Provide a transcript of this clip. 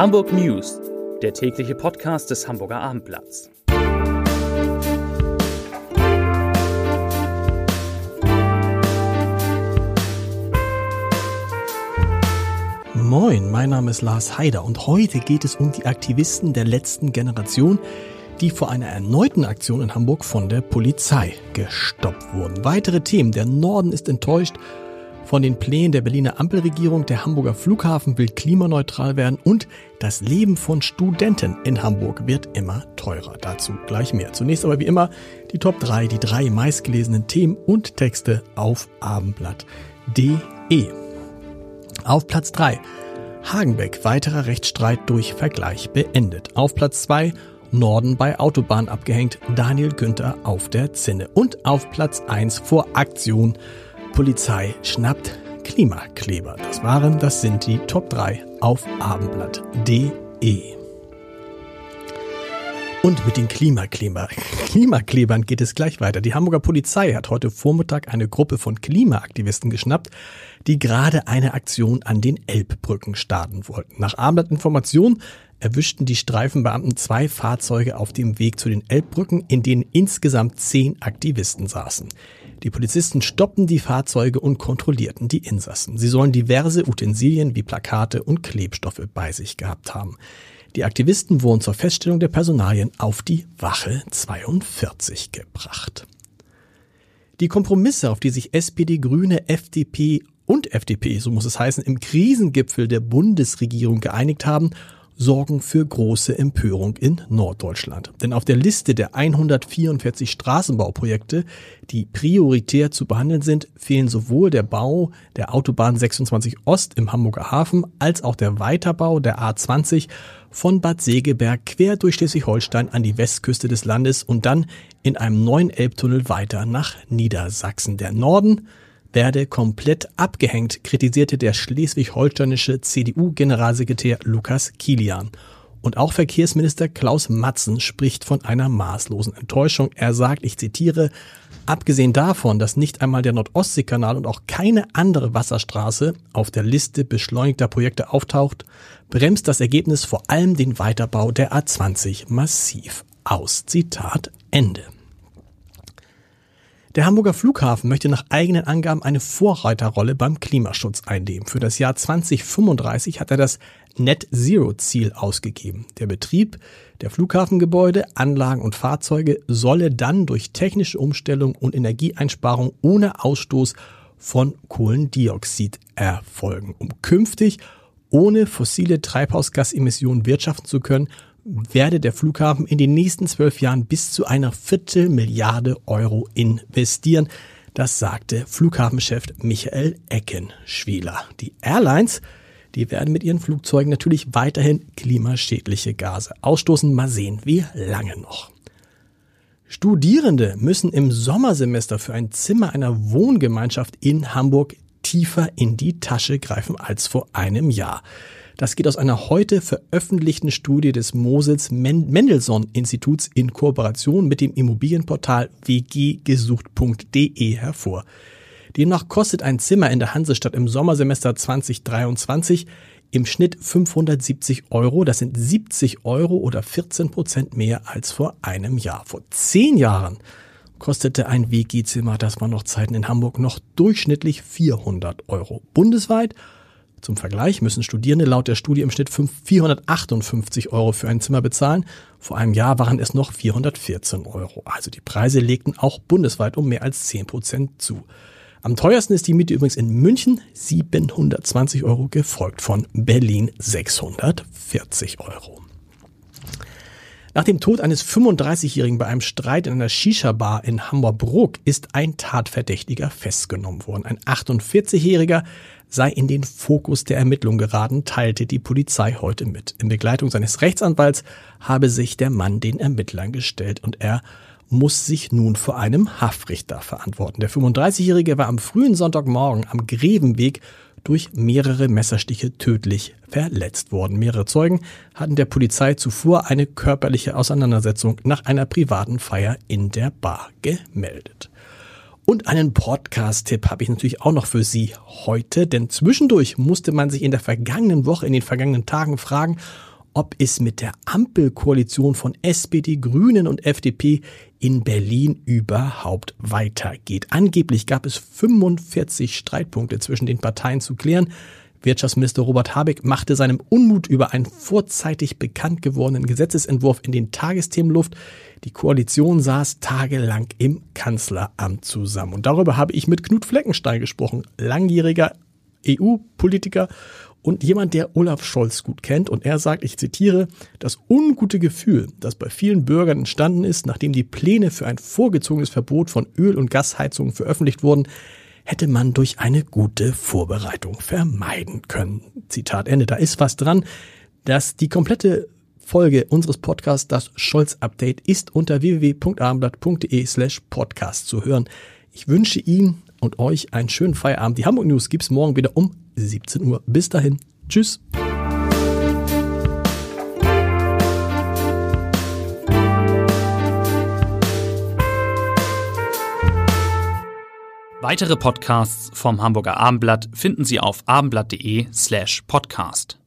Hamburg News, der tägliche Podcast des Hamburger Abendblatts. Moin, mein Name ist Lars Haider und heute geht es um die Aktivisten der letzten Generation, die vor einer erneuten Aktion in Hamburg von der Polizei gestoppt wurden. Weitere Themen. Der Norden ist enttäuscht von den Plänen der Berliner Ampelregierung, der Hamburger Flughafen will klimaneutral werden und das Leben von Studenten in Hamburg wird immer teurer. Dazu gleich mehr. Zunächst aber wie immer die Top 3, die drei meistgelesenen Themen und Texte auf abendblatt.de. Auf Platz 3 Hagenbeck, weiterer Rechtsstreit durch Vergleich beendet. Auf Platz 2 Norden bei Autobahn abgehängt, Daniel Günther auf der Zinne. Und auf Platz 1 vor Aktion Polizei schnappt Klimakleber. Das waren, das sind die Top 3 auf abendblatt.de. Und mit den Klimakleber, Klimaklebern geht es gleich weiter. Die Hamburger Polizei hat heute Vormittag eine Gruppe von Klimaaktivisten geschnappt, die gerade eine Aktion an den Elbbrücken starten wollten. Nach Abendblatt-Information erwischten die Streifenbeamten zwei Fahrzeuge auf dem Weg zu den Elbbrücken, in denen insgesamt zehn Aktivisten saßen. Die Polizisten stoppten die Fahrzeuge und kontrollierten die Insassen. Sie sollen diverse Utensilien wie Plakate und Klebstoffe bei sich gehabt haben. Die Aktivisten wurden zur Feststellung der Personalien auf die Wache 42 gebracht. Die Kompromisse, auf die sich SPD, Grüne, FDP und FDP, so muss es heißen, im Krisengipfel der Bundesregierung geeinigt haben, sorgen für große Empörung in Norddeutschland. Denn auf der Liste der 144 Straßenbauprojekte, die prioritär zu behandeln sind, fehlen sowohl der Bau der Autobahn 26 Ost im Hamburger Hafen als auch der Weiterbau der A20 von Bad Segeberg quer durch Schleswig-Holstein an die Westküste des Landes und dann in einem neuen Elbtunnel weiter nach Niedersachsen. Der Norden werde komplett abgehängt, kritisierte der schleswig-holsteinische CDU-Generalsekretär Lukas Kilian. Und auch Verkehrsminister Klaus Matzen spricht von einer maßlosen Enttäuschung. Er sagt, ich zitiere, abgesehen davon, dass nicht einmal der Nordostseekanal und auch keine andere Wasserstraße auf der Liste beschleunigter Projekte auftaucht, bremst das Ergebnis vor allem den Weiterbau der A20 massiv aus. Zitat Ende. Der Hamburger Flughafen möchte nach eigenen Angaben eine Vorreiterrolle beim Klimaschutz einnehmen. Für das Jahr 2035 hat er das Net Zero Ziel ausgegeben. Der Betrieb der Flughafengebäude, Anlagen und Fahrzeuge solle dann durch technische Umstellung und Energieeinsparung ohne Ausstoß von Kohlendioxid erfolgen, um künftig ohne fossile Treibhausgasemissionen wirtschaften zu können werde der Flughafen in den nächsten zwölf Jahren bis zu einer Viertelmilliarde Euro investieren. Das sagte Flughafenchef Michael Eckenschwieler. Die Airlines, die werden mit ihren Flugzeugen natürlich weiterhin klimaschädliche Gase ausstoßen. Mal sehen, wie lange noch. Studierende müssen im Sommersemester für ein Zimmer einer Wohngemeinschaft in Hamburg tiefer in die Tasche greifen als vor einem Jahr. Das geht aus einer heute veröffentlichten Studie des Mosels Mendelssohn Instituts in Kooperation mit dem Immobilienportal wggesucht.de hervor. Demnach kostet ein Zimmer in der Hansestadt im Sommersemester 2023 im Schnitt 570 Euro. Das sind 70 Euro oder 14 Prozent mehr als vor einem Jahr. Vor zehn Jahren kostete ein WG-Zimmer, das war noch Zeiten in Hamburg, noch durchschnittlich 400 Euro. Bundesweit zum Vergleich müssen Studierende laut der Studie im Schnitt 458 Euro für ein Zimmer bezahlen. Vor einem Jahr waren es noch 414 Euro. Also die Preise legten auch bundesweit um mehr als 10 Prozent zu. Am teuersten ist die Miete übrigens in München 720 Euro, gefolgt von Berlin 640 Euro. Nach dem Tod eines 35-Jährigen bei einem Streit in einer Shisha-Bar in Hamburg ist ein Tatverdächtiger festgenommen worden. Ein 48-Jähriger sei in den Fokus der Ermittlung geraten, teilte die Polizei heute mit. In Begleitung seines Rechtsanwalts habe sich der Mann den Ermittlern gestellt und er muss sich nun vor einem Haftrichter verantworten. Der 35-Jährige war am frühen Sonntagmorgen am Grevenweg durch mehrere Messerstiche tödlich verletzt worden. Mehrere Zeugen hatten der Polizei zuvor eine körperliche Auseinandersetzung nach einer privaten Feier in der Bar gemeldet. Und einen Podcast-Tipp habe ich natürlich auch noch für Sie heute, denn zwischendurch musste man sich in der vergangenen Woche, in den vergangenen Tagen fragen, ob es mit der Ampelkoalition von SPD, Grünen und FDP in Berlin überhaupt weitergeht. Angeblich gab es 45 Streitpunkte zwischen den Parteien zu klären. Wirtschaftsminister Robert Habeck machte seinem Unmut über einen vorzeitig bekannt gewordenen Gesetzesentwurf in den Tagesthemen Luft. Die Koalition saß tagelang im Kanzleramt zusammen. Und darüber habe ich mit Knut Fleckenstein gesprochen, langjähriger EU-Politiker und jemand, der Olaf Scholz gut kennt. Und er sagt, ich zitiere, das ungute Gefühl, das bei vielen Bürgern entstanden ist, nachdem die Pläne für ein vorgezogenes Verbot von Öl- und Gasheizungen veröffentlicht wurden, hätte man durch eine gute Vorbereitung vermeiden können. Zitat Ende. Da ist was dran, dass die komplette Folge unseres Podcasts, das Scholz-Update, ist unter www.abendblatt.de slash podcast zu hören. Ich wünsche Ihnen und euch einen schönen Feierabend. Die Hamburg News gibt's morgen wieder um 17 Uhr. Bis dahin. Tschüss. Weitere Podcasts vom Hamburger Abendblatt finden Sie auf abendblatt.de slash podcast.